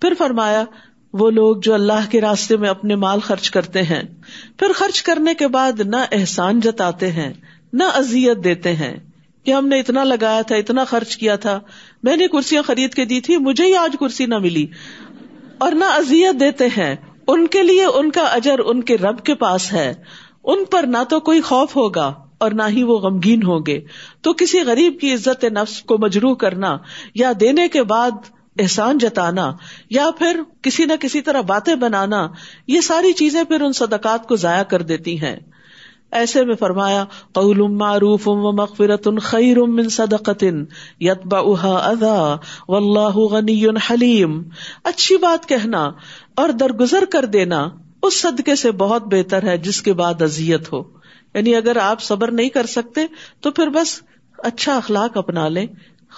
پھر فرمایا، وہ لوگ جو اللہ کے راستے میں اپنے مال خرچ کرتے ہیں، پھر خرچ کرنے کے بعد نہ احسان جتاتے ہیں، نہ ازیت دیتے ہیں کہ ہم نے اتنا لگایا تھا، اتنا خرچ کیا تھا، میں نے کرسیاں خرید کے دی تھی، مجھے ہی آج کرسی نہ ملی۔ اور نہ ازیت دیتے ہیں، ان کے لیے ان کا اجر ان کے رب کے پاس ہے۔ ان پر نہ تو کوئی خوف ہوگا اور نہ ہی وہ غمگین ہوں گے۔ تو کسی غریب کی عزت نفس کو مجروح کرنا یا دینے کے بعد احسان جتانا یا پھر کسی نہ کسی طرح باتیں بنانا، یہ ساری چیزیں پھر ان صدقات کو ضائع کر دیتی ہیں۔ ایسے میں فرمایا قول معروف و مغفرت خیر من صدقت یتبعها اذا واللہ غنی حلیم۔ اچھی بات کہنا اور درگزر کر دینا اس صدقے سے بہت بہتر ہے جس کے بعد اذیت ہو۔ یعنی اگر آپ صبر نہیں کر سکتے تو پھر بس اچھا اخلاق اپنا لیں۔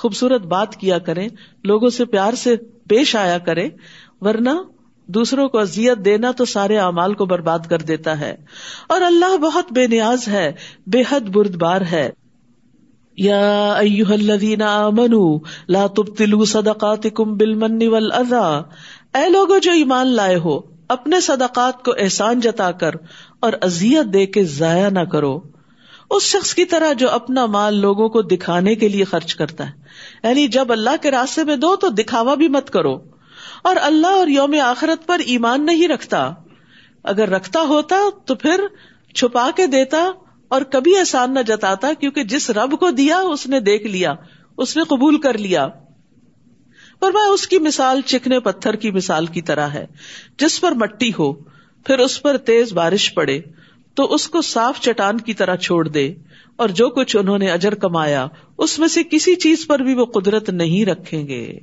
خوبصورت بات کیا کریں، لوگوں سے پیار سے پیش آیا کرے ورنہ دوسروں کو ازیت دینا تو سارے اعمال کو برباد کر دیتا ہے۔ اور اللہ بہت بے نیاز ہے، بے حد بردبار ہے۔ یا الذین آمنوا لا تبطلوا صدقاتکم بالمن والاذا اے لوگوں جو ایمان لائے ہو، اپنے صدقات کو احسان جتا کر اور ازیت دے کے ضائع نہ کرو۔ اس شخص کی طرح جو اپنا مال لوگوں کو دکھانے کے لیے خرچ کرتا ہے۔ یعنی جب اللہ کے راستے میں دو تو دکھاوا بھی مت کرو۔ اور اللہ اور یوم آخرت پر ایمان نہیں رکھتا۔ اگر رکھتا ہوتا تو پھر چھپا کے دیتا اور کبھی احسان نہ جتاتا کیونکہ جس رب کو دیا اس نے دیکھ لیا، اس نے قبول کر لیا۔ پر میں اس کی مثال چکنے پتھر کی مثال کی طرح ہے۔ جس پر مٹی ہو، پھر اس پر تیز بارش پڑے۔ تو اس کو صاف چٹان کی طرح چھوڑ دے اور جو کچھ انہوں نے اجر کمایا، اس میں سے کسی چیز پر بھی وہ قدرت نہیں رکھیں گے۔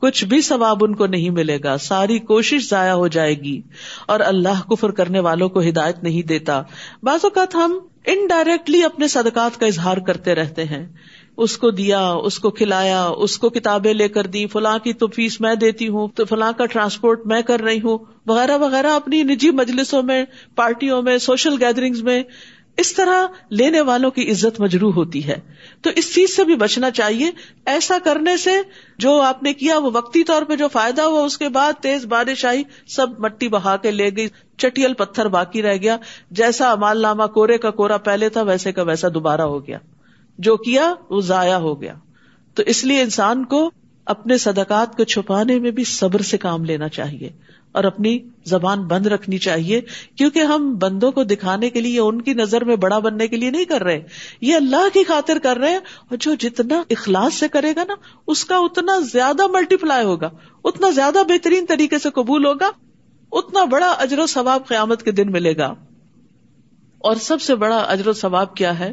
کچھ بھی ثواب ان کو نہیں ملے گا، ساری کوشش ضائع ہو جائے گی اور اللہ کفر کرنے والوں کو ہدایت نہیں دیتا۔ بعض اوقات ہم انڈائریکٹلی اپنے صدقات کا اظہار کرتے رہتے ہیں۔ اس کو دیا، اس کو کھلایا، اس کو کتابیں لے کر دی، فلاں کی تو فیس میں دیتی ہوں، تو فلاں کا ٹرانسپورٹ میں کر رہی ہوں، وغیرہ وغیرہ، اپنی نجی مجلسوں میں، پارٹیوں میں، سوشل گیدرنگ میں۔ اس طرح لینے والوں کی عزت مجروح ہوتی ہے۔ تو اس چیز سے بھی بچنا چاہیے۔ ایسا کرنے سے جو آپ نے کیا، وہ وقتی طور پہ جو فائدہ ہوا، اس کے بعد تیز بارش آئی سب مٹی بہا کے لے گئی، چٹیل پتھر باقی رہ گیا۔ جیسا مال نامہ کورے کا کورا پہلے تھا، ویسے کا ویسا دوبارہ ہو گیا۔ جو کیا وہ ضائع ہو گیا۔ تو اس لیے انسان کو اپنے صدقات کو چھپانے میں بھی صبر سے کام لینا چاہیے اور اپنی زبان بند رکھنی چاہیے، کیونکہ ہم بندوں کو دکھانے کے لیے، ان کی نظر میں بڑا بننے کے لیے نہیں کر رہے۔ یہ اللہ کی خاطر کر رہے ہیں اور جو جتنا اخلاص سے کرے گا نا، اس کا اتنا زیادہ ملٹی پلائی ہوگا، اتنا زیادہ بہترین طریقے سے قبول ہوگا، اتنا بڑا اجر و ثواب قیامت کے دن ملے گا۔ اور سب سے بڑا اجر و ثواب کیا ہے؟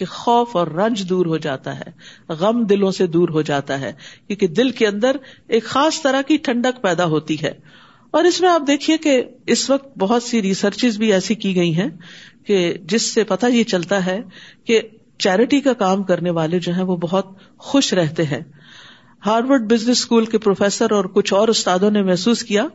کہ خوف اور رنج دور ہو جاتا ہے، غم دلوں سے دور ہو جاتا ہے، کیونکہ دل کے اندر ایک خاص طرح کی ٹھنڈک پیدا ہوتی ہے۔ اور اس میں آپ دیکھیے کہ اس وقت بہت سی ریسرچ بھی ایسی کی گئی ہیں کہ جس سے پتا یہ چلتا ہے کہ چیریٹی کا کام کرنے والے جو ہیں وہ بہت خوش رہتے ہیں۔ ہارورڈ بزنس اسکول کے پروفیسر اور کچھ اور استادوں نے محسوس کیا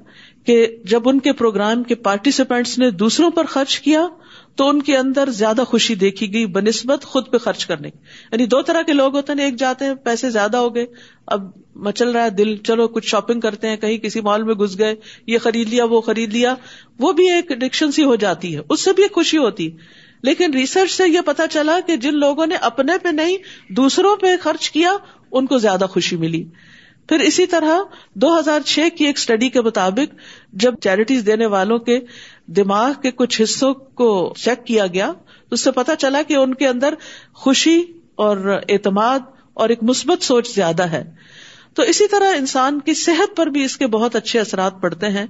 کہ جب ان کے پروگرام کے پارٹیسپینٹس نے دوسروں پر خرچ کیا تو ان کے اندر زیادہ خوشی دیکھی گئی بنسبت خود پہ خرچ کرنے یعنی دو طرح کے لوگ ہوتے ہیں، ایک جاتے ہیں، پیسے زیادہ ہو گئے، اب مچل رہا ہے دل، چلو کچھ شاپنگ کرتے ہیں، کہیں کسی مال میں گھس گئے، یہ خرید لیا، وہ خرید لیا، وہ بھی ایک اڈکشن سی ہو جاتی ہے، اس سے بھی ایک خوشی ہوتی لیکن ریسرچ سے یہ پتا چلا کہ جن لوگوں نے اپنے پہ نہیں، دوسروں پہ خرچ کیا، ان کو زیادہ خوشی ملی۔ پھر اسی طرح دو ہزار چھ کی ایک اسٹڈی کے مطابق جب چیریٹیز دینے والوں کے دماغ کے کچھ حصوں کو چیک کیا گیا، تو اس سے پتا چلا کہ ان کے اندر خوشی اور اعتماد اور ایک مثبت سوچ زیادہ ہے۔ تو اسی طرح انسان کی صحت پر بھی اس کے بہت اچھے اثرات پڑتے ہیں۔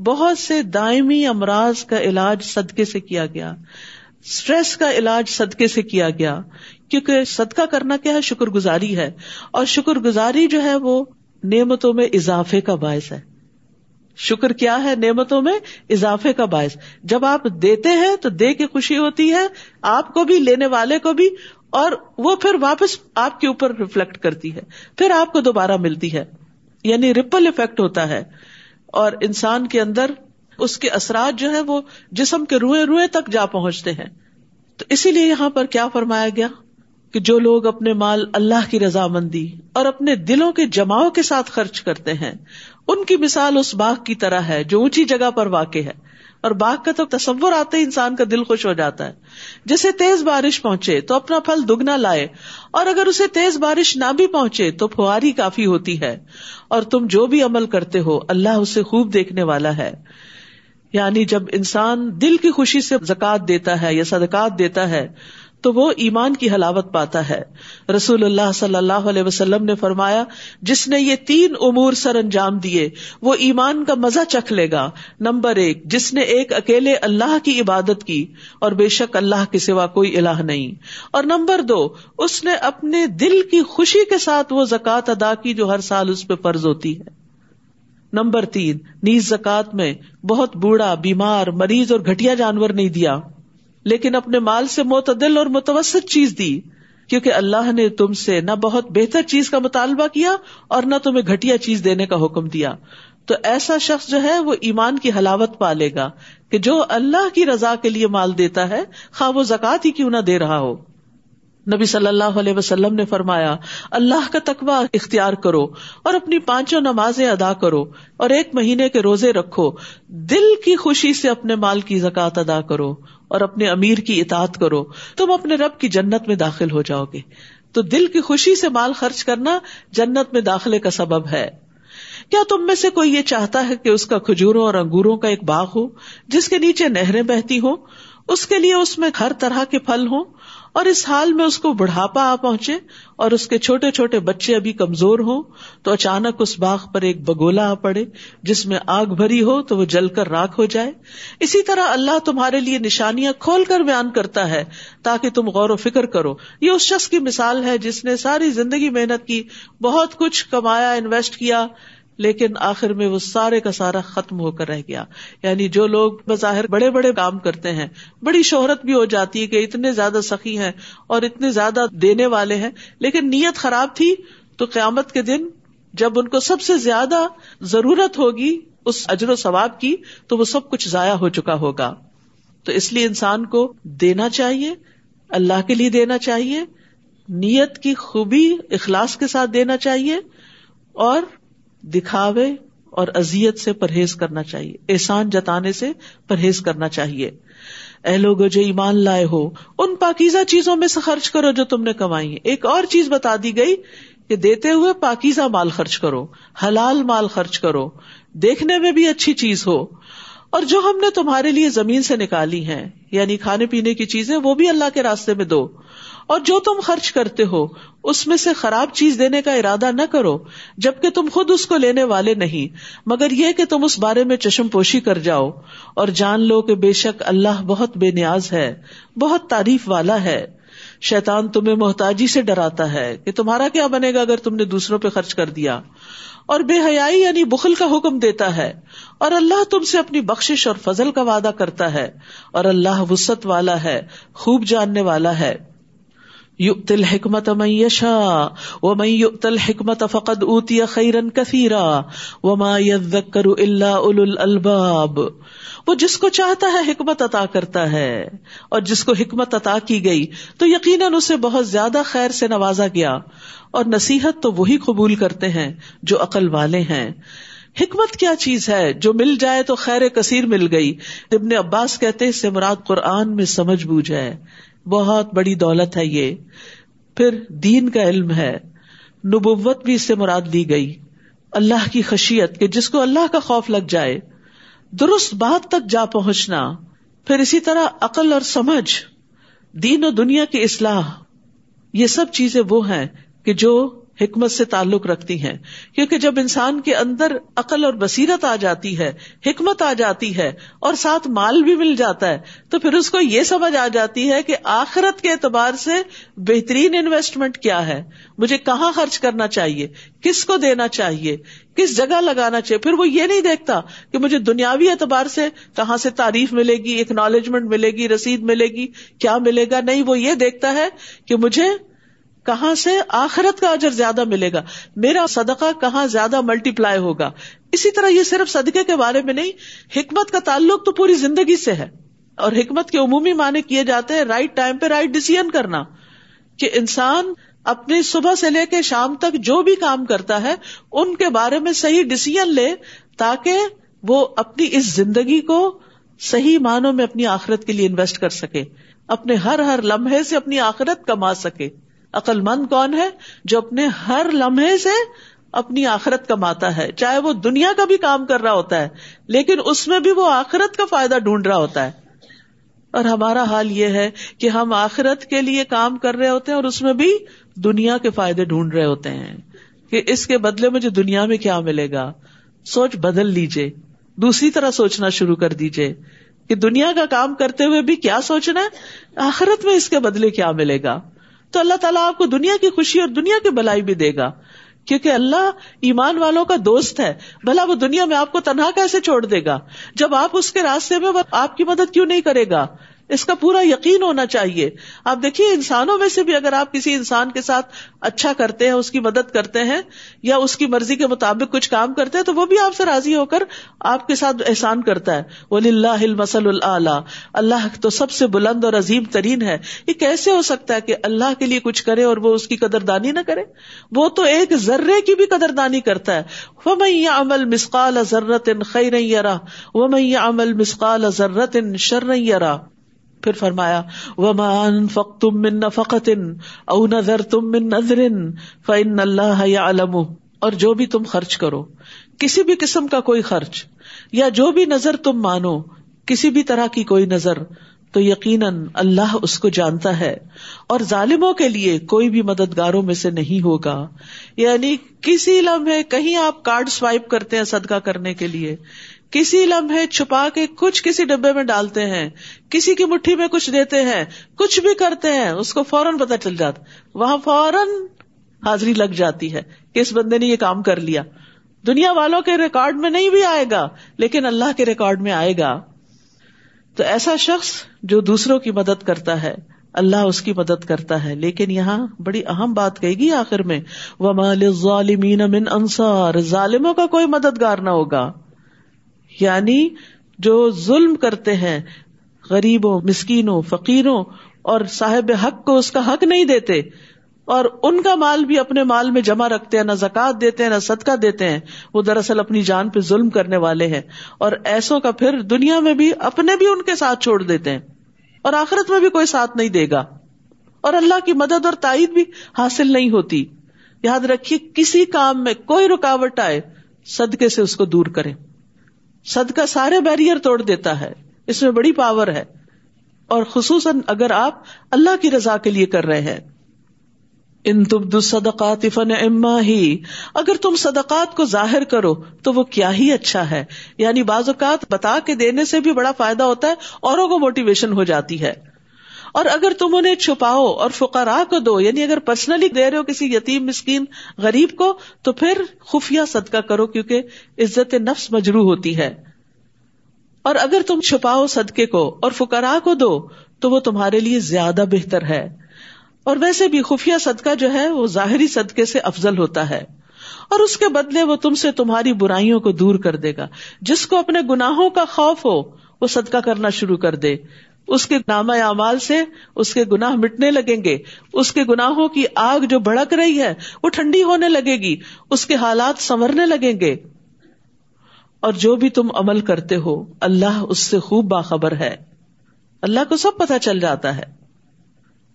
بہت سے دائمی امراض کا علاج صدقے سے کیا گیا۔ اسٹریس کا علاج صدقے سے کیا گیا۔ کیونکہ صدقہ کرنا کیا ہے؟ شکر گزاری ہے۔ اور شکر گزاری جو ہے وہ نعمتوں میں اضافے کا باعث ہے۔ شکر کیا ہے نعمتوں میں؟ اضافے کا باعث۔ جب آپ دیتے ہیں تو دے کے خوشی ہوتی ہے، آپ کو بھی، لینے والے کو بھی، اور وہ پھر واپس آپ کے اوپر ریفلیکٹ کرتی ہے۔ پھر آپ کو دوبارہ ملتی ہے۔ یعنی ریپل افیکٹ ہوتا ہے۔ اور انسان کے اندر اس کے اثرات جو ہے وہ جسم کے روئے روئے تک جا پہنچتے ہیں۔ تو اسی لیے یہاں پر کیا فرمایا گیا؟ کہ جو لوگ اپنے مال اللہ کی رضامندی اور اپنے دلوں کے جماؤ کے ساتھ خرچ کرتے ہیں، ان کی مثال اس باغ کی طرح ہے جو اونچی جگہ پر واقع ہے۔ اور باغ کا تو تصور آتے ہی انسان کا دل خوش ہو جاتا ہے۔ جسے تیز بارش پہنچے تو اپنا پھل دگنا لائے، اور اگر اسے تیز بارش نہ بھی پہنچے تو فواری کافی ہوتی ہے۔ اور تم جو بھی عمل کرتے ہو، اللہ اسے خوب دیکھنے والا ہے۔ یعنی جب انسان دل کی خوشی سے زکات دیتا ہے یا صدقات دیتا ہے تو وہ ایمان کی حلاوت پاتا ہے۔ رسول اللہ صلی اللہ علیہ وسلم نے فرمایا، جس نے یہ تین امور سر انجام دیے، وہ ایمان کا مزہ چکھ لے گا۔ نمبر ایک، جس نے ایک اکیلے اللہ کی عبادت کی، اور بے شک اللہ کے سوا کوئی الہ نہیں۔ اور نمبر دو، اس نے اپنے دل کی خوشی کے ساتھ وہ زکوٰۃ ادا کی جو ہر سال اس پہ فرض ہوتی ہے۔ نمبر تین، نیز زکات میں بہت بوڑھا، بیمار، مریض اور گٹیا جانور نہیں دیا۔ لیکن اپنے مال سے معتدل اور متوسط چیز دی، کیونکہ اللہ نے تم سے نہ بہت بہتر چیز کا مطالبہ کیا اور نہ تمہیں گٹیا چیز دینے کا حکم دیا۔ تو ایسا شخص جو ہے، وہ ایمان کی حلاوت پالے گا کہ جو اللہ کی رضا کے لیے مال دیتا ہے، خواہ وہ زکات ہی کیوں نہ دے رہا ہو۔ نبی صلی اللہ علیہ وسلم نے فرمایا، اللہ کا تقوی اختیار کرو اور اپنی پانچوں نمازیں ادا کرو اور ایک مہینے کے روزے رکھو۔ دل کی خوشی سے اپنے مال کی زکات ادا کرو۔ اور اپنے امیر کی اطاعت کرو۔ تم اپنے رب کی جنت میں داخل ہو جاؤ گے۔ تو دل کی خوشی سے مال خرچ کرنا جنت میں داخلے کا سبب ہے۔ کیا تم میں سے کوئی یہ چاہتا ہے کہ اس کا کھجوروں اور انگوروں کا ایک باغ ہو جس کے نیچے نہریں بہتی ہوں؟ اس کے لیے اس میں ہر طرح کے پھل ہوں۔ اور اس حال میں اس کو بڑھاپا آ پہنچے اور اس کے چھوٹے چھوٹے بچے ابھی کمزور ہوں تو اچانک اس باغ پر ایک بگولا آ پڑے جس میں آگ بھری ہو تو وہ جل کر راک ہو جائے۔ اسی طرح اللہ تمہارے لیے نشانیاں کھول کر بیان کرتا ہے تاکہ تم غور و فکر کرو۔ یہ اس شخص کی مثال ہے جس نے ساری زندگی محنت کی، بہت کچھ کمایا، انویسٹ کیا لیکن آخر میں وہ سارے کا سارا ختم ہو کر رہ گیا۔ یعنی جو لوگ بظاہر بڑے بڑے کام کرتے ہیں، بڑی شہرت بھی ہو جاتی ہے کہ اتنے زیادہ سخی ہیں اور اتنے زیادہ دینے والے ہیں، لیکن نیت خراب تھی تو قیامت کے دن جب ان کو سب سے زیادہ ضرورت ہوگی اس اجر و ثواب کی، تو وہ سب کچھ ضائع ہو چکا ہوگا۔ تو اس لیے انسان کو دینا چاہیے، اللہ کے لیے دینا چاہیے، نیت کی خوبی اخلاص کے ساتھ دینا چاہیے اور دکھاوے اور ازیت سے پرہیز کرنا چاہیے۔ احسان جتانے سے پرہیز کرنا چاہیے۔ اے لوگ جو ایمان لائے ہو، ان پاکیزہ چیزوں میں سے خرچ کرو جو تم نے کمائی ایک اور چیز بتا دی گئی کہ دیتے ہوئے پاکیزہ مال خرچ کرو، حلال مال خرچ کرو۔ دیکھنے میں بھی اچھی چیز ہو۔ اور جو ہم نے تمہارے لیے زمین سے نکالی ہیں یعنی کھانے پینے کی چیزیں، وہ بھی اللہ کے راستے میں دو۔ اور جو تم خرچ کرتے ہو، اس میں سے خراب چیز دینے کا ارادہ نہ کرو، جبکہ تم خود اس کو لینے والے نہیں، مگر یہ کہ تم اس بارے میں چشم پوشی کر جاؤ۔ اور جان لو کہ بے شک اللہ بہت بے نیاز ہے، بہت تعریف والا ہے۔ شیطان تمہیں محتاجی سے ڈراتا ہے کہ تمہارا کیا بنے گا اگر تم نے دوسروں پہ خرچ کر دیا۔ اور بے حیائی یعنی بخل کا حکم دیتا ہے۔ اور اللہ تم سے اپنی بخش اور فضل کا وعدہ کرتا ہے۔ اور اللہ وسط والا ہے، خوب جاننے والا ہے۔ یؤت الحکمت من یشاء ومن یؤت الحکمت فقد اوتی خیرا کثیرا وما یذکر الا اولو الالباب وہ جس کو چاہتا ہے حکمت عطا کرتا ہے، اور جس کو حکمت عطا کی گئی، تو یقیناً اسے بہت زیادہ خیر سے نوازا گیا۔ اور نصیحت تو وہی قبول کرتے ہیں جو عقل والے ہیں۔ حکمت کیا چیز ہے؟ جو مل جائے تو خیر کثیر مل گئی۔ ابن عباس کہتے اس سے مراد قرآن میں سمجھ بوجھ ہے۔ بہت بڑی دولت ہے یہ۔ پھر دین کا علم ہے۔ نبوت بھی اس سے مراد لی گئی۔ اللہ کی خشیت کہ جس کو اللہ کا خوف لگ جائے۔ درست بات تک جا پہنچنا۔ پھر اسی طرح عقل اور سمجھ۔ دین و دنیا کی اصلاح۔ یہ سب چیزیں وہ ہیں کہ جو حکمت سے تعلق رکھتی ہیں۔ کیونکہ جب انسان کے اندر عقل اور بصیرت آ جاتی ہے، حکمت آ جاتی ہے اور ساتھ مال بھی مل جاتا ہے، تو پھر اس کو یہ سمجھ آ جاتی ہے کہ آخرت کے اعتبار سے بہترین انویسٹمنٹ کیا ہے۔ مجھے کہاں خرچ کرنا چاہیے؟ کس کو دینا چاہیے؟ کس جگہ لگانا چاہیے؟ پھر وہ یہ نہیں دیکھتا کہ مجھے دنیاوی اعتبار سے کہاں سے تعریف ملے گی اکنالجمنٹ ملے گی، رسید ملے گی، کیا ملے گا؟ نہیں، وہ یہ دیکھتا ہے کہ مجھے کہاں سے آخرت کا اجر زیادہ ملے گا؟ میرا صدقہ کہاں زیادہ ملٹی پلائی ہوگا؟ اسی طرح یہ صرف صدقے کے بارے میں نہیں، حکمت کا تعلق تو پوری زندگی سے ہے۔ اور حکمت کے عمومی معنی کیے جاتے ہیں رائٹ ٹائم پہ رائٹ ڈیسیزن کرنا۔ کہ انسان اپنی صبح سے لے کے شام تک جو بھی کام کرتا ہے، ان کے بارے میں صحیح ڈسیزن لے تاکہ وہ اپنی اس زندگی کو صحیح معنوں میں اپنی آخرت کے لیے انویسٹ کر سکے۔ اپنے ہر ہر لمحے سے اپنی آخرت کما سکے۔ عقل مند کون ہے جو اپنے ہر لمحے سے اپنی آخرت کماتا ہے؟ چاہے وہ دنیا کا بھی کام کر رہا ہوتا ہے، لیکن اس میں بھی وہ آخرت کا فائدہ ڈھونڈ رہا ہوتا ہے۔ اور ہمارا حال یہ ہے کہ ہم آخرت کے لیے کام کر رہے ہوتے ہیں اور اس میں بھی دنیا کے فائدے ڈھونڈ رہے ہوتے ہیں۔ کہ اس کے بدلے مجھے دنیا میں کیا ملے گا؟ سوچ بدل لیجیے دوسری طرح سوچنا شروع کر دیجیے کہ دنیا کا کام کرتے ہوئے بھی کیا سوچنا ہے؟ آخرت میں اس کے بدلے کیا ملے گا؟ تو اللہ تعالیٰ آپ کو دنیا کی خوشی اور دنیا کی بلائی بھی دے گا۔ کیونکہ اللہ ایمان والوں کا دوست ہے۔ بھلا وہ دنیا میں آپ کو تنہا کیسے چھوڑ دے گا؟ جب آپ اس کے راستے میں آپ کی مدد کیوں نہیں کرے گا؟ اس کا پورا یقین ہونا چاہیے۔ آپ دیکھیے، انسانوں میں سے بھی اگر آپ کسی انسان کے ساتھ اچھا کرتے ہیں، اس کی مدد کرتے ہیں، یا اس کی مرضی کے مطابق کچھ کام کرتے ہیں، تو وہ بھی آپ سے راضی ہو کر آپ کے ساتھ احسان کرتا ہے۔ ولی اللہ مسل اللہ اللہ تو سب سے بلند اور عظیم ترین ہے۔ یہ کیسے ہو سکتا ہے کہ اللہ کے لیے کچھ کرے اور وہ اس کی قدر دانی نہ کرے؟ وہ تو ایک ذرے کی بھی قدر دانی کرتا ہے۔ وہ میں یہ عمل مسقال ضرورت خی وہ میں عمل مسقال ضرورت شر نہیں پھر فرمایا ومان فق تم من فقت او نظر تم من نظر فن اللہ علم اور جو بھی تم خرچ کرو، کسی بھی قسم کا کوئی خرچ، یا جو بھی نظر تم مانو، کسی بھی طرح کی کوئی نظر، تو یقیناً اللہ اس کو جانتا ہے۔ اور ظالموں کے لیے کوئی بھی مددگاروں میں سے نہیں ہوگا۔ یعنی کسی لمحے کہیں آپ کارڈ سوائپ کرتے ہیں صدقہ کرنے کے لیے۔ کسی لمحے چھپا کے کچھ کسی ڈبے میں ڈالتے ہیں، کسی کی مٹھی میں کچھ دیتے ہیں، کچھ بھی کرتے ہیں، اس کو فوراً پتا چل جاتا وہاں فوراً حاضری لگ جاتی ہے کہ اس بندے نے یہ کام کر لیا۔ دنیا والوں کے ریکارڈ میں نہیں بھی آئے گا، لیکن اللہ کے ریکارڈ میں آئے گا۔ تو ایسا شخص جو دوسروں کی مدد کرتا ہے، اللہ اس کی مدد کرتا ہے۔ لیکن یہاں بڑی اہم بات کہے گی آخر میں وہ ظالمین انصار ظالموں کا کوئی مددگار نہ ہوگا۔ یعنی جو ظلم کرتے ہیں غریبوں، مسکینوں، فقیروں اور صاحب حق کو اس کا حق نہیں دیتے اور ان کا مال بھی اپنے مال میں جمع رکھتے ہیں، نہ زکات دیتے ہیں، نہ صدقہ دیتے ہیں، وہ دراصل اپنی جان پہ ظلم کرنے والے ہیں اور ایسوں کا پھر دنیا میں بھی اپنے بھی ان کے ساتھ چھوڑ دیتے ہیں اور آخرت میں بھی کوئی ساتھ نہیں دے گا اور اللہ کی مدد اور تائید بھی حاصل نہیں ہوتی۔ یاد رکھیے، کسی کام میں کوئی رکاوٹ آئے، صدقے سے اس کو دور کرے صدقہ سارے بیریئر توڑ دیتا ہے۔ اس میں بڑی پاور ہے۔ اور خصوصاً اگر آپ اللہ کی رضا کے لیے کر رہے ہیں۔ ان تبد صدقات فن اما ہی۔ اگر تم صدقات کو ظاہر کرو تو وہ کیا ہی اچھا ہے۔ یعنی بعض اوقات بتا کے دینے سے بھی بڑا فائدہ ہوتا ہے، اوروں کو موٹیویشن ہو جاتی ہے۔ اور اگر تم انہیں چھپاؤ اور فقرا کو دو یعنی اگر پرسنلی دے رہے ہو کسی یتیم مسکین غریب کو، تو پھر خفیہ صدقہ کرو کیونکہ عزت نفس مجرو ہوتی ہے۔ اور اگر تم چھپاؤ صدقے کو اور فکرا کو دو، تو وہ تمہارے لیے زیادہ بہتر ہے۔ اور ویسے بھی خفیہ صدقہ جو ہے، وہ ظاہری صدقے سے افضل ہوتا ہے۔ اور اس کے بدلے وہ تم سے تمہاری برائیوں کو دور کر دے گا۔ جس کو اپنے گناہوں کا خوف ہو، وہ صدقہ کرنا شروع کر دے۔ اس کے نامہ اعمال سے اس کے گناہ مٹنے لگیں گے۔ اس کے گناہوں کی آگ جو بھڑک رہی ہے، وہ ٹھنڈی ہونے لگے گی، اس کے حالات سنورنے لگیں گے۔ اور جو بھی تم عمل کرتے ہو، اللہ اس سے خوب باخبر ہے۔ اللہ کو سب پتہ چل جاتا ہے۔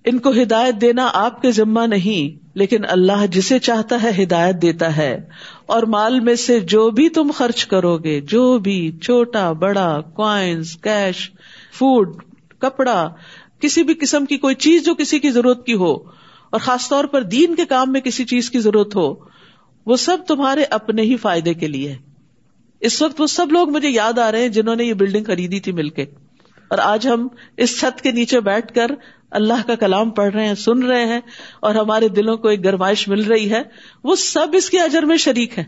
ان کو ہدایت دینا آپ کے ذمہ نہیں، لیکن اللہ جسے چاہتا ہے ہدایت دیتا ہے۔ اور مال میں سے جو بھی تم خرچ کرو گے، جو بھی چھوٹا، بڑا کوائنس کیش فوڈ کپڑا، کسی بھی قسم کی کوئی چیز جو کسی کی ضرورت کی ہو، اور خاص طور پر دین کے کام میں کسی چیز کی ضرورت ہو، وہ سب تمہارے اپنے ہی فائدے کے لیے اس وقت وہ سب لوگ مجھے یاد آ رہے ہیں جنہوں نے یہ بلڈنگ خریدی تھی مل کے۔ اور آج ہم اس چھت کے نیچے بیٹھ کر اللہ کا کلام پڑھ رہے ہیں، سن رہے ہیں، اور ہمارے دلوں کو ایک گرمائش مل رہی ہے۔ وہ سب اس کے اجر میں شریک ہے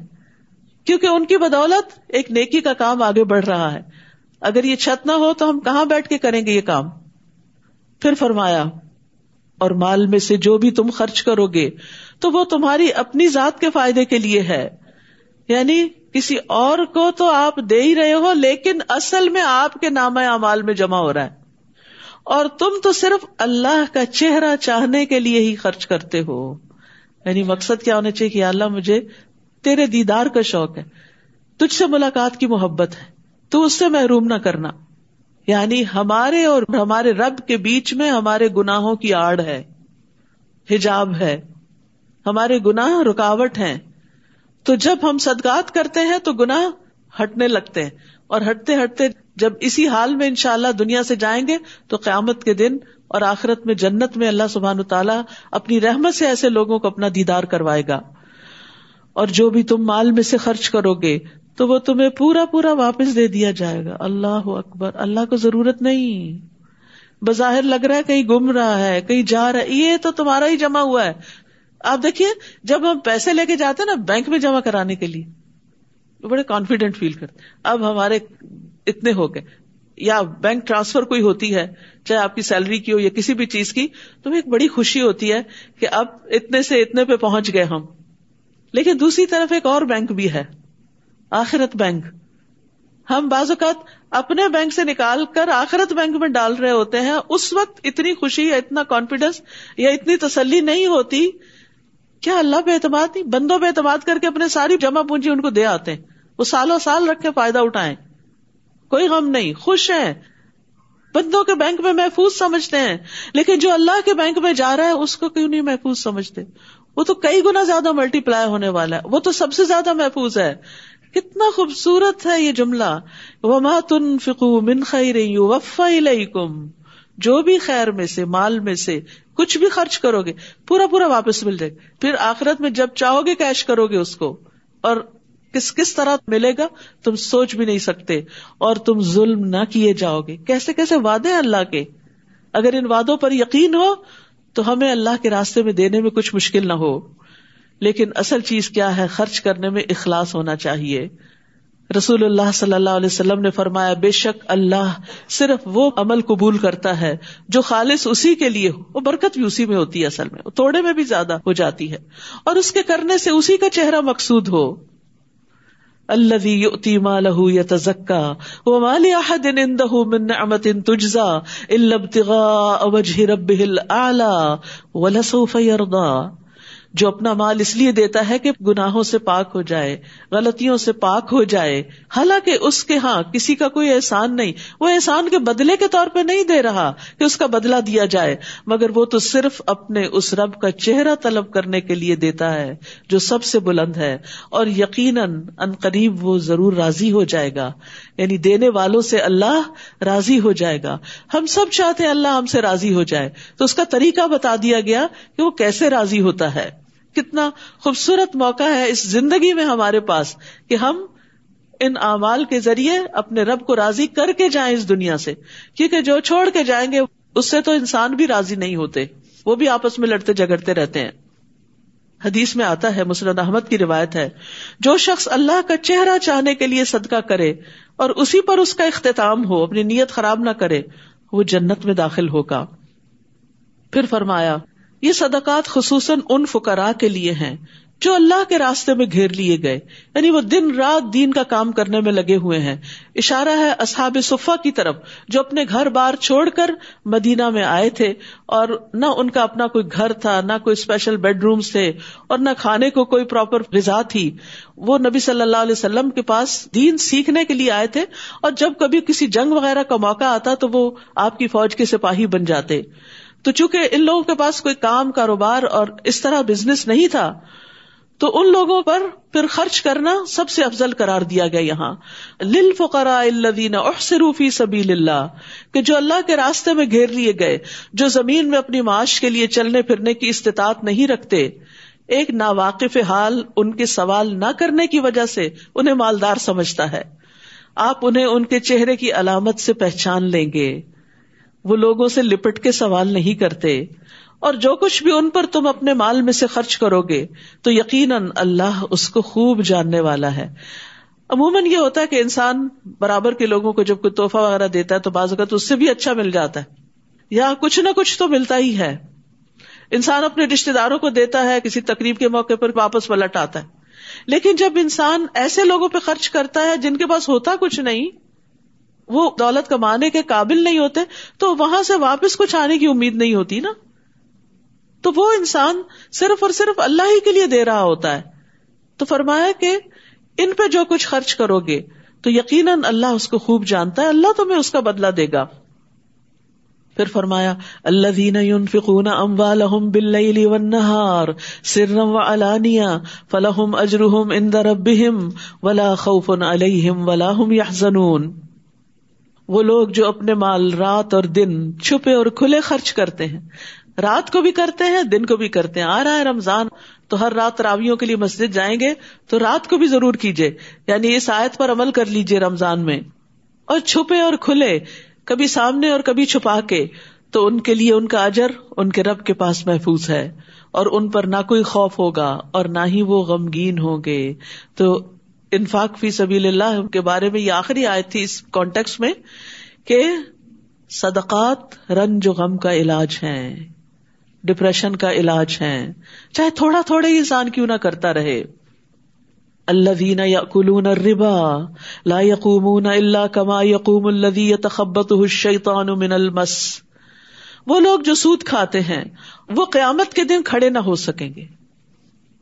کیونکہ ان کی بدولت ایک نیکی کا کام آگے بڑھ رہا ہے۔ اگر یہ چھت نہ ہو تو ہم کہاں بیٹھ کے کریں گے یہ کام؟ پھر فرمایا، اور مال میں سے جو بھی تم خرچ کرو گے، تو وہ تمہاری اپنی ذات کے فائدے کے لیے ہے۔ یعنی کسی اور کو تو آپ دے ہی رہے ہو، لیکن اصل میں آپ کے نام اعمال میں جمع ہو رہا ہے۔ اور تم تو صرف اللہ کا چہرہ چاہنے کے لیے ہی خرچ کرتے ہو۔ یعنی مقصد کیا ہونا چاہیے کہ اللہ، مجھے تیرے دیدار کا شوق ہے، تجھ سے ملاقات کی محبت ہے۔ تو اس سے محروم نہ کرنا۔ یعنی ہمارے اور ہمارے رب کے بیچ میں ہمارے گناہوں کی آڑ ہے، حجاب ہے، ہمارے گناہ رکاوٹ ہیں۔ تو جب ہم صدقات کرتے ہیں تو گناہ ہٹنے لگتے ہیں، اور ہٹتے ہٹتے جب اسی حال میں انشاءاللہ دنیا سے جائیں گے تو قیامت کے دن اور آخرت میں جنت میں اللہ سبحان تعالیٰ اپنی رحمت سے ایسے لوگوں کو اپنا دیدار کروائے گا۔ اور جو بھی تم مال میں سے خرچ کرو گے تو وہ تمہیں پورا پورا واپس دے دیا جائے گا۔ اللہ اکبر۔ اللہ کو ضرورت نہیں۔ بظاہر لگ رہا ہے کہیں گم رہا ہے، کہیں جا رہا ہے۔ یہ تو تمہارا ہی جمع ہوا ہے۔ آپ دیکھیے، جب ہم پیسے لے کے جاتے ہیں نا بینک میں جمع کرانے کے لیے بڑے کانفیڈینٹ فیل کرتے اب ہمارے اتنے ہو گئے۔ یا بینک ٹرانسفر کوئی ہوتی ہے، چاہے آپ کی سیلری کی ہو یا کسی بھی چیز کی، تو ایک بڑی خوشی ہوتی ہے کہ اب اتنے سے اتنے پہ پہنچ گئے ہم۔ لیکن دوسری طرف ایک اور بینک بھی ہے۔ آخرت بینک۔ ہم بعض اوقات اپنے بینک سے نکال کر آخرت بینک میں ڈال رہے ہوتے ہیں۔ اس وقت اتنی خوشی یا اتنا کانفیڈینس یا اتنی تسلی نہیں ہوتی۔ کیا اللہ پہ اعتماد نہیں؟ بندوں پہ اعتماد کر کے اپنے ساری جمع پونجی ان کو دے آتے ہیں۔ وہ سالوں سال رکھ کے فائدہ اٹھائیں۔ کوئی غم نہیں، خوش ہیں۔ بندوں کے بینک میں محفوظ سمجھتے ہیں۔ لیکن جو اللہ کے بینک میں جا رہا ہے، اس کو کیوں نہیں محفوظ سمجھتے؟ وہ تو کئی گنا زیادہ ملٹی پلائی ہونے والا ہے۔ وہ تو سب سے زیادہ محفوظ ہے۔ کتنا خوبصورت ہے یہ جملہ۔ وما تن فکو من خیر وفا کم جو بھی خیر میں سے، مال میں سے کچھ بھی خرچ کرو گے، پورا پورا واپس مل جائے گا۔ پھر آخرت میں جب چاہو گے کیش کرو گے اس کو۔ اور کس کس طرح ملے گا، تم سوچ بھی نہیں سکتے۔ اور تم ظلم نہ کیے جاؤ گے۔ کیسے کیسے وعدے اللہ کے۔ اگر ان وادوں پر یقین ہو، تو ہمیں اللہ کے راستے میں دینے میں کچھ مشکل نہ ہو۔ لیکن اصل چیز کیا ہے؟ خرچ کرنے میں اخلاص ہونا چاہیے۔ رسول اللہ صلی اللہ علیہ وسلم نے فرمایا، بے شک اللہ صرف وہ عمل قبول کرتا ہے جو خالص اسی کے لیے ہو۔ وہ برکت بھی اسی میں ہوتی ہے اصل میں۔ توڑے میں بھی زیادہ ہو جاتی ہے۔ اور اس کے کرنے سے اسی کا چہرہ مقصود ہو۔ الذي يؤتي ماله يتزكى وما لاحد عنده من نعمه تجزى الا ابتغاء وجه ربه الاعلى ولسوف يرضى جو اپنا مال اس لیے دیتا ہے کہ گناہوں سے پاک ہو جائے، غلطیوں سے پاک ہو جائے۔ حالانکہ اس کے ہاں کسی کا کوئی احسان نہیں۔ وہ احسان کے بدلے کے طور پہ نہیں دے رہا کہ اس کا بدلا دیا جائے، مگر وہ تو صرف اپنے اس رب کا چہرہ طلب کرنے کے لیے دیتا ہے جو سب سے بلند ہے۔ اور یقیناً ان قریب وہ ضرور راضی ہو جائے گا۔ یعنی دینے والوں سے اللہ راضی ہو جائے گا۔ ہم سب چاہتے ہیں اللہ ہم سے راضی ہو جائے۔ تو اس کا طریقہ بتا دیا گیا کہ وہ کیسے راضی ہوتا ہے۔ کتنا خوبصورت موقع ہے اس زندگی میں ہمارے پاس کہ ہم ان اعمال کے ذریعے اپنے رب کو راضی کر کے جائیں اس دنیا سے۔ کیونکہ جو چھوڑ کے جائیں گے، اس سے تو انسان بھی راضی نہیں ہوتے، وہ بھی آپس میں لڑتے جگڑتے رہتے ہیں۔ حدیث میں آتا ہے مسرد احمد کی روایت ہے، جو شخص اللہ کا چہرہ چاہنے کے لیے صدقہ کرے اور اسی پر اس کا اختتام ہو، اپنی نیت خراب نہ کرے، وہ جنت میں داخل ہوگا۔ پھر فرمایا یہ صدقات خصوصاً ان فکرا کے لیے ہیں جو اللہ کے راستے میں گھیر لیے گئے۔ یعنی وہ دن رات دین کا کام کرنے میں لگے ہوئے ہیں۔ اشارہ ہے اصحاب صفا کی طرف، جو اپنے گھر بار چھوڑ کر مدینہ میں آئے تھے اور نہ ان کا اپنا کوئی گھر تھا، نہ کوئی اسپیشل بیڈ رومس تھے اور نہ کھانے کو کوئی پراپر غذا تھی۔ وہ نبی صلی اللہ علیہ وسلم کے پاس دین سیکھنے کے لیے آئے تھے اور جب کبھی کسی جنگ وغیرہ کا موقع آتا تو وہ آپ کی فوج کے سپاہی بن جاتے۔ تو چونکہ ان لوگوں کے پاس کوئی کام، کاروبار اور اس طرح بزنس نہیں تھا، تو ان لوگوں پر پھر خرچ کرنا سب سے افضل قرار دیا گیا یہاں۔ لل فقرا الدین احسروفی سبی اللہ کہ جو اللہ کے راستے میں گھیر لیے گئے، جو زمین میں اپنی معاش کے لیے چلنے پھرنے کی استطاعت نہیں رکھتے، ایک ناواقف حال ان کے سوال نہ کرنے کی وجہ سے انہیں مالدار سمجھتا ہے۔ آپ انہیں ان کے چہرے کی علامت سے پہچان لیں گے۔ وہ لوگوں سے لپٹ کے سوال نہیں کرتے اور جو کچھ بھی ان پر تم اپنے مال میں سے خرچ کرو گے، تو یقیناً اللہ اس کو خوب جاننے والا ہے۔ عموماً یہ ہوتا ہے کہ انسان برابر کے لوگوں کو جب کوئی توحفہ وغیرہ دیتا ہے تو بعض اوقات اس سے بھی اچھا مل جاتا ہے۔ یا کچھ نہ کچھ تو ملتا ہی ہے۔ انسان اپنے رشتے داروں کو دیتا ہے، کسی تقریب کے موقع پر واپس پلٹ آتا ہے۔ لیکن جب انسان ایسے لوگوں پہ خرچ کرتا ہے جن کے پاس ہوتا کچھ نہیں وہ دولت کمانے کے قابل نہیں ہوتے، تو وہاں سے واپس کچھ آنے کی امید نہیں ہوتی نا۔ تو وہ انسان صرف اور صرف اللہ ہی کے لیے دے رہا ہوتا ہے۔ تو فرمایا کہ ان پہ جو کچھ خرچ کرو گے، تو یقیناً اللہ اس کو خوب جانتا ہے، اللہ تمہیں اس کا بدلا دے گا۔ پھر فرمایا اللہ دین فکون ام والم بل ونہار سرم و علانیا فلاحم اجرحم اندر ربہم ولا خوف علیہم ولا هم يحزنون وہ لوگ جو اپنے مال رات اور دن چھپے اور کھلے خرچ کرتے ہیں۔ رات کو بھی کرتے ہیں، دن کو بھی کرتے ہیں۔ آ رہا ہے رمضان، تو ہر رات راویوں کے لیے مسجد جائیں گے، تو رات کو بھی ضرور کیجیے یعنی اس آیت پر عمل کر لیجیے رمضان میں۔ اور چھپے اور کھلے، کبھی سامنے اور کبھی چھپا کے، تو ان کے لیے ان کا اجر ان کے رب کے پاس محفوظ ہے۔ اور ان پر نہ کوئی خوف ہوگا اور نہ ہی وہ غمگین ہوں گے۔ تو انفاق فی سبیل اللہ کے بارے میں یہ آخری آئے تھی اس کانٹیکس میں کہ صدقات رنج و غم کا علاج ہے ڈپریشن کا علاج ہے چاہے تھوڑا تھوڑا ہی انسان کیوں نہ کرتا رہے۔ اللہ دینا یا ربا لا یقومون اللہ کما یقوم الدی تخبت الشیطان من المس۔ وہ لوگ جو سود کھاتے ہیں، وہ قیامت کے دن کھڑے نہ ہو سکیں گے۔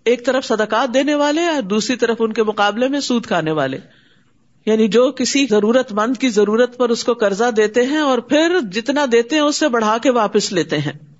ایک طرف صدقات دینے والے اور دوسری طرف ان کے مقابلے میں سود کھانے والے۔ یعنی جو کسی ضرورت مند کی ضرورت پر اس کو قرضہ دیتے ہیں اور پھر جتنا دیتے ہیں اس سے بڑھا کے واپس لیتے ہیں۔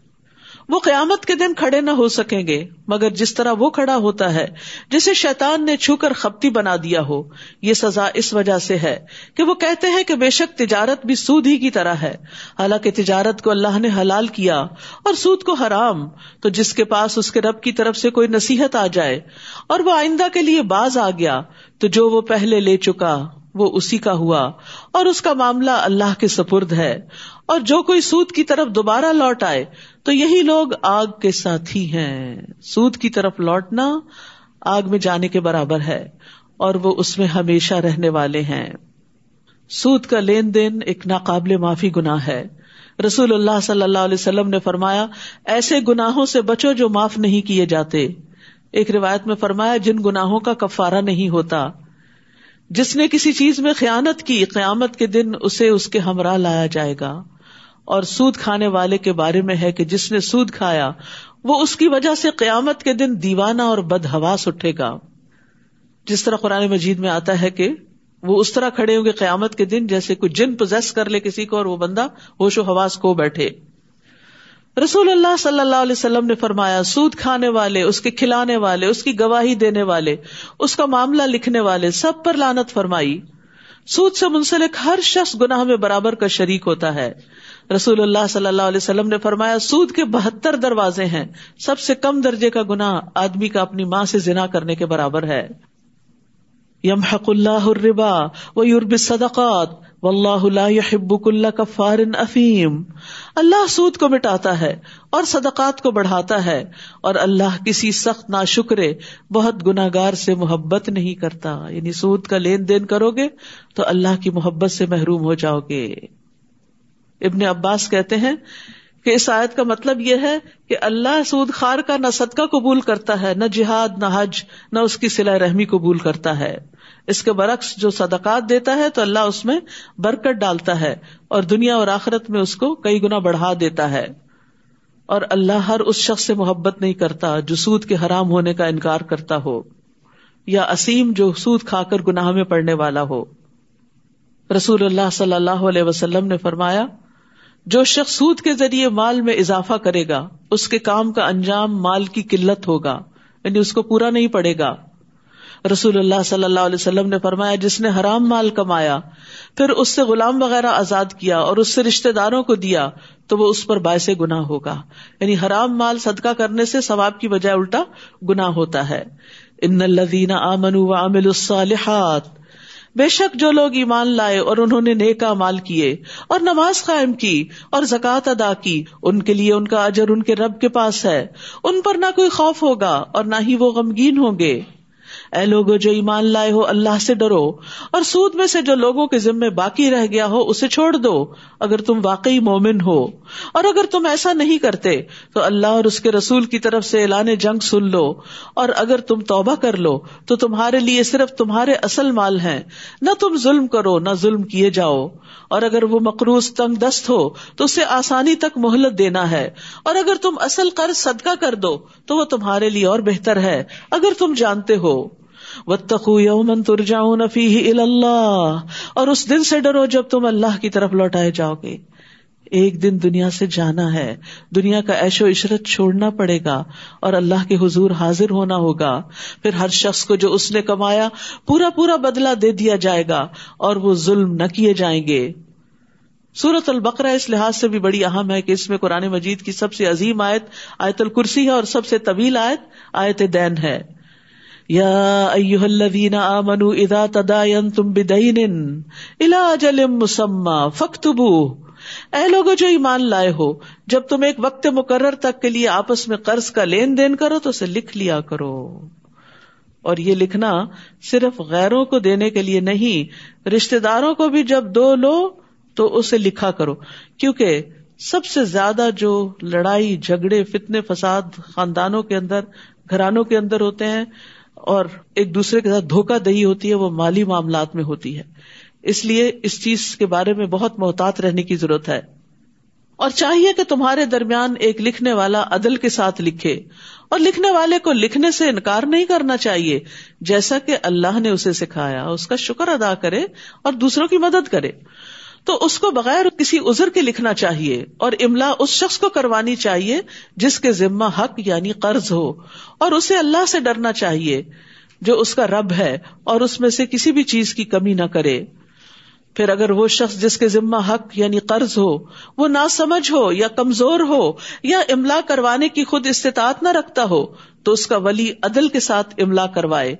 وہ قیامت کے دن کھڑے نہ ہو سکیں گے، مگر جس طرح وہ کھڑا ہوتا ہے، جسے شیطان نے چھو کر خپتی بنا دیا ہو، یہ سزا اس وجہ سے ہے کہ وہ کہتے ہیں کہ بے شک تجارت بھی سود ہی کی طرح ہے۔ حالانکہ تجارت کو اللہ نے حلال کیا اور سود کو حرام، تو جس کے پاس اس کے رب کی طرف سے کوئی نصیحت آ جائے اور وہ آئندہ کے لیے باز آ گیا، تو جو وہ پہلے لے چکا، وہ اسی کا ہوا اور اس کا معاملہ اللہ کے سپرد ہے۔ اور جو کوئی سود کی طرف دوبارہ لوٹ آئے، تو یہی لوگ آگ کے ساتھی ہیں۔ سود کی طرف لوٹنا آگ میں جانے کے برابر ہے، اور وہ اس میں ہمیشہ رہنے والے ہیں۔ سود کا لین دین ایک ناقابل معافی گنا ہے۔ رسول اللہ صلی اللہ علیہ وسلم نے فرمایا، ایسے گناہوں سے بچو جو معاف نہیں کیے جاتے۔ ایک روایت میں فرمایا، جن گناہوں کا کفارہ نہیں ہوتا، جس نے کسی چیز میں خیانت کی، قیامت کے دن اسے اس کے ہمراہ لایا جائے گا۔ اور سود کھانے والے کے بارے میں ہے کہ جس نے سود کھایا، وہ اس کی وجہ سے قیامت کے دن دیوانہ اور بدہواس اٹھے گا۔ جس طرح قرآن مجید میں آتا ہے کہ وہ اس طرح کھڑے ہوں گے قیامت کے دن جیسے کوئی جن پوزیس کر لے کسی کو اور وہ بندہ ہوش و حواس کو بیٹھے۔ رسول اللہ صلی اللہ علیہ وسلم نے فرمایا، سود کھانے والے، اس کے کھلانے والے، اس کی گواہی دینے والے، اس کا معاملہ لکھنے والے، سب پر لانت فرمائی۔ سود سے منسلک ہر شخص گناہ میں برابر کا شریک ہوتا ہے۔ رسول اللہ صلی اللہ علیہ وسلم نے فرمایا، سود کے بہتر دروازے ہیں۔ سب سے کم درجے کا گنا آدمی کا اپنی ماں سے زنا کرنے کے برابر ہے۔ یم حق اللہ الربا و یورب صدقات و اللہ يحب كل افیم۔ اللہ سود کو مٹاتا ہے اور صدقات کو بڑھاتا ہے اور اللہ کسی سخت نا شکرے بہت گناگار سے محبت نہیں کرتا۔ یعنی سود کا لین دین کرو گے تو اللہ کی محبت سے محروم ہو جاؤ گے۔ ابن عباس کہتے ہیں کہ اس آیت کا مطلب یہ ہے کہ اللہ سود خار کا نہ صدقہ قبول کرتا ہے، نہ جہاد، نہ حج، نہ اس کی سلا رحمی قبول کرتا ہے۔ اس کے برعکس جو صدقات دیتا ہے تو اللہ اس میں برکت ڈالتا ہے اور دنیا اور آخرت میں اس کو کئی گنا بڑھا دیتا ہے۔ اور اللہ ہر اس شخص سے محبت نہیں کرتا جو سود کے حرام ہونے کا انکار کرتا ہو، یا اسیم جو سود کھا کر گناہ میں پڑنے والا ہو۔ رسول اللہ صلی اللہ علیہ وسلم نے فرمایا جو شخص سود کے ذریعے مال میں اضافہ کرے گا، اس کے کام کا انجام مال کی قلت ہوگا یعنی اس کو پورا نہیں پڑے گا۔ رسول اللہ صلی اللہ علیہ وسلم نے فرمایا، جس نے حرام مال کمایا، پھر اس سے غلام وغیرہ آزاد کیا اور اس سے رشتے داروں کو دیا، تو وہ اس پر باعث گنا ہوگا۔ یعنی حرام مال صدقہ کرنے سے ثواب کی بجائے الٹا گنا ہوتا ہے۔ ان الذین آمنوا وعملوا الصالحات بے شک جو لوگ ایمان لائے اور انہوں نے نیکا مال کیے اور نماز قائم کی اور زکوٰۃ ادا کی، ان کے لیے ان کا اجر ان کے رب کے پاس ہے۔ ان پر نہ کوئی خوف ہوگا اور نہ ہی وہ غمگین ہوں گے۔ اے لوگو جو ایمان لائے ہو، اللہ سے ڈرو۔ اور سود میں سے جو لوگوں کے ذمے باقی رہ گیا ہو، اسے چھوڑ دو۔ اگر تم واقعی مومن ہو، اور اگر تم ایسا نہیں کرتے، تو اللہ اور اس کے رسول کی طرف سے اعلان جنگ سن لو۔ اور اگر تم توبہ کر لو، تو تمہارے لیے صرف تمہارے اصل مال ہیں۔ نہ تم ظلم کرو، نہ ظلم کیے جاؤ۔ اور اگر وہ مقروض تنگ دست ہو، تو اسے آسانی تک مہلت دینا ہے۔ اور اگر تم اصل قرض صدقہ کر دو، تو وہ تمہارے لیے اور بہتر ہے۔ اگر تم جانتے ہو۔ وتقو یومن ترجعون فیہ اللہ، اور اس دن سے ڈرو جب تم اللہ کی طرف لوٹائے جاؤ گے۔ ایک دن دنیا سے جانا ہے، دنیا کا ایش و عشرت چھوڑنا پڑے گا، اور اللہ کے حضور حاضر ہونا ہوگا۔ پھر ہر شخص کو جو اس نے کمایا، پورا پورا بدلا دے دیا جائے گا، اور وہ ظلم نہ کیے جائیں گے۔ سورت البقرہ اس لحاظ سے بھی بڑی اہم ہے کہ اس میں قرآن مجید کی سب سے عظیم آیت آیت الکرسی ہے اور سب سے طویل آیت آیت دین ہے۔ یا ایوہ الذین آمنوا اذا تداینتم بدین الى اجل مسمى فاکتبوه اے لوگو، جو ایمان لائے ہو، جب تم ایک وقت مقرر تک کے لیے آپس میں قرض کا لین دین کرو تو اسے لکھ لیا کرو۔ اور یہ لکھنا صرف غیروں کو دینے کے لیے نہیں رشتے داروں کو بھی جب دو لو تو اسے لکھا کرو۔ کیونکہ سب سے زیادہ جو لڑائی، جھگڑے، فتنے، فساد خاندانوں کے اندر، گھرانوں کے اندر ہوتے ہیں اور ایک دوسرے کے ساتھ دھوکہ دہی ہوتی ہے، وہ مالی معاملات میں ہوتی ہے۔ اس لیے اس چیز کے بارے میں بہت محتاط رہنے کی ضرورت ہے۔ اور چاہیے کہ تمہارے درمیان ایک لکھنے والا عدل کے ساتھ لکھے۔ اور لکھنے والے کو لکھنے سے انکار نہیں کرنا چاہیے، جیسا کہ اللہ نے اسے سکھایا۔ اس کا شکر ادا کرے اور دوسروں کی مدد کرے۔ تو اس کو بغیر کسی ازر کے لکھنا چاہیے اور املا اس شخص کو کروانی چاہیے جس کے ذمہ حق یعنی قرض ہو اور اسے اللہ سے ڈرنا چاہیے جو اس کا رب ہے اور اس میں سے کسی بھی چیز کی کمی نہ کرے۔ پھر اگر وہ شخص جس کے ذمہ حق یعنی قرض ہو، وہ نہ سمجھ ہو یا کمزور ہو یا املا کروانے کی خود استطاعت نہ رکھتا ہو، تو اس کا ولی عدل کے ساتھ املا کروائے۔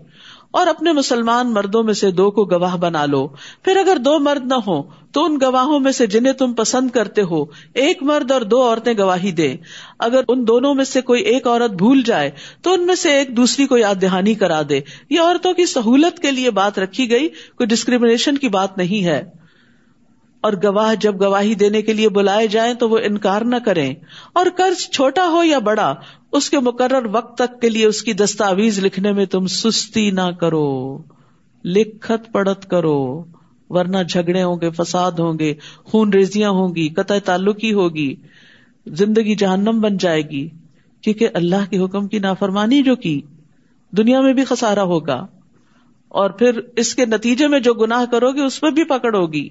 اور اپنے مسلمان مردوں میں سے دو کو گواہ بنا لو۔ پھر اگر دو مرد نہ ہو تو ان گواہوں میں سے جنہیں تم پسند کرتے ہو، ایک مرد اور دو عورتیں گواہی دے۔ اگر ان دونوں میں سے کوئی ایک عورت بھول جائے، تو ان میں سے ایک دوسری کو یاد دہانی کرا دے۔ یہ عورتوں کی سہولت کے لیے بات رکھی گئی، کوئی ڈسکریمنیشن کی بات نہیں ہے۔ اور گواہ جب گواہی دینے کے لیے بلائے جائیں تو وہ انکار نہ کریں اور قرض چھوٹا ہو یا بڑا، اس کے مقرر وقت تک کے لیے اس کی دستاویز لکھنے میں تم سستی نہ کرو، لکھت پڑت کرو، ورنہ جھگڑے ہوں گے، فساد ہوں گے، خون ریزیاں ہوں گی، قطع تعلقی ہوگی، زندگی جہنم بن جائے گی، کیونکہ اللہ کے حکم کی نافرمانی جو کی، دنیا میں بھی خسارا ہوگا۔ اور پھر اس کے نتیجے میں جو گناہ کرو گے، اس میں بھی پکڑ ہوگی۔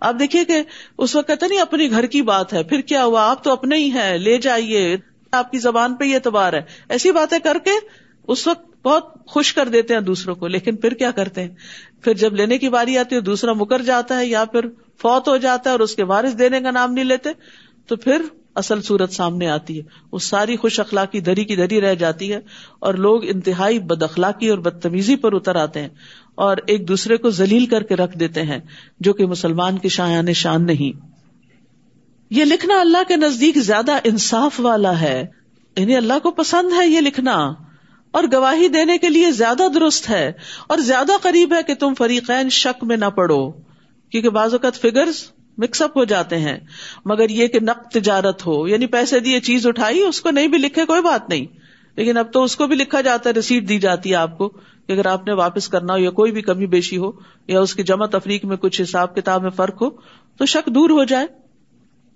آپ دیکھیے کہ اس وقت کہتے نہیں اپنی گھر کی بات ہے، پھر کیا ہوا؟ آپ تو اپنے ہی ہے لے جائیے، آپ کی زبان پہ یہ اعتبار ہے۔ ایسی باتیں کر کے اس وقت بہت خوش کر دیتے ہیں دوسروں کو، لیکن پھر کیا کرتے ہیں؟ پھر جب لینے کی باری آتی ہے دوسرا مکر جاتا ہے یا پھر فوت ہو جاتا ہے اور اس کے وارث دینے کا نام نہیں لیتے، تو پھر اصل صورت سامنے آتی ہے۔ وہ ساری خوش اخلاقی دری کی دری رہ جاتی ہے اور لوگ انتہائی بد اخلاقی اور بدتمیزی پر اتر آتے ہیں۔ اور ایک دوسرے کو ذلیل کر کے رکھ دیتے ہیں، جو کہ مسلمان کی شایان شان نہیں۔ یہ لکھنا اللہ کے نزدیک زیادہ انصاف والا ہے۔ یعنی اللہ کو پسند ہے یہ لکھنا۔ اور گواہی دینے کے لیے زیادہ درست ہے۔ اور زیادہ قریب ہے کہ تم فریقین شک میں نہ پڑو۔ کیونکہ بعض اوقات فگرز مکس اپ ہو جاتے ہیں۔ مگر یہ کہ نقد تجارت ہو یعنی پیسے دیے، چیز اٹھائی، اس کو نہیں بھی لکھے، کوئی بات نہیں۔ لیکن اب تو اس کو بھی لکھا جاتا ہے رسیٹ دی جاتی ہے آپ کو۔ کہ اگر آپ نے واپس کرنا ہو یا کوئی بھی کمی بیشی ہو یا اس کی جمع تفریق میں کچھ حساب کتاب میں فرق ہو تو شک دور ہو جائے۔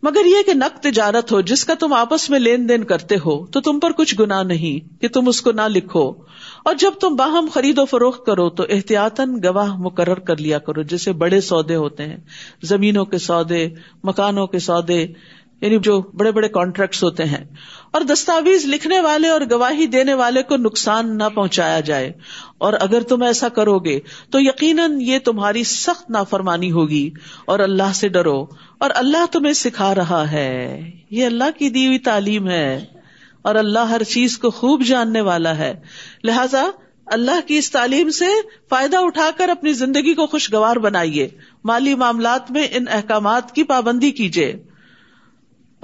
مگر یہ کہ نقد تجارت ہو، جس کا تم آپس میں لین دین کرتے ہو، تو تم پر کچھ گنا نہیں کہ تم اس کو نہ لکھو۔ اور جب تم باہم خرید و فروخت کرو تو احتیاطاً گواہ مقرر کر لیا کرو جیسے بڑے سودے ہوتے ہیں۔ زمینوں کے سودے، مکانوں کے سودے یعنی جو بڑے بڑے کانٹریکٹس ہوتے ہیں، اور دستاویز لکھنے والے اور گواہی دینے والے کو نقصان نہ پہنچایا جائے۔ اور اگر تم ایسا کرو گے تو یقیناً یہ تمہاری سخت نافرمانی ہوگی اور اللہ سے ڈرو۔ اور اللہ تمہیں سکھا رہا ہے۔ یہ اللہ کی دی ہوئی تعلیم ہے۔ اور اللہ ہر چیز کو خوب جاننے والا ہے۔ لہذا اللہ کی اس تعلیم سے فائدہ اٹھا کر اپنی زندگی کو خوشگوار بنائیے۔ مالی معاملات میں ان احکامات کی پابندی کیجیے۔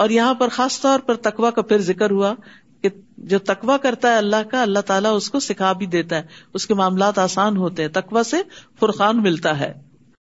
اور یہاں پر خاص طور پر تقوا کا پھر ذکر ہوا کہ جو تقوا کرتا ہے اللہ کا، اللہ تعالیٰ اس کو سکھا بھی دیتا ہے۔ اس کے معاملات آسان ہوتے ہیں۔ تقوا سے فرقان ملتا ہے۔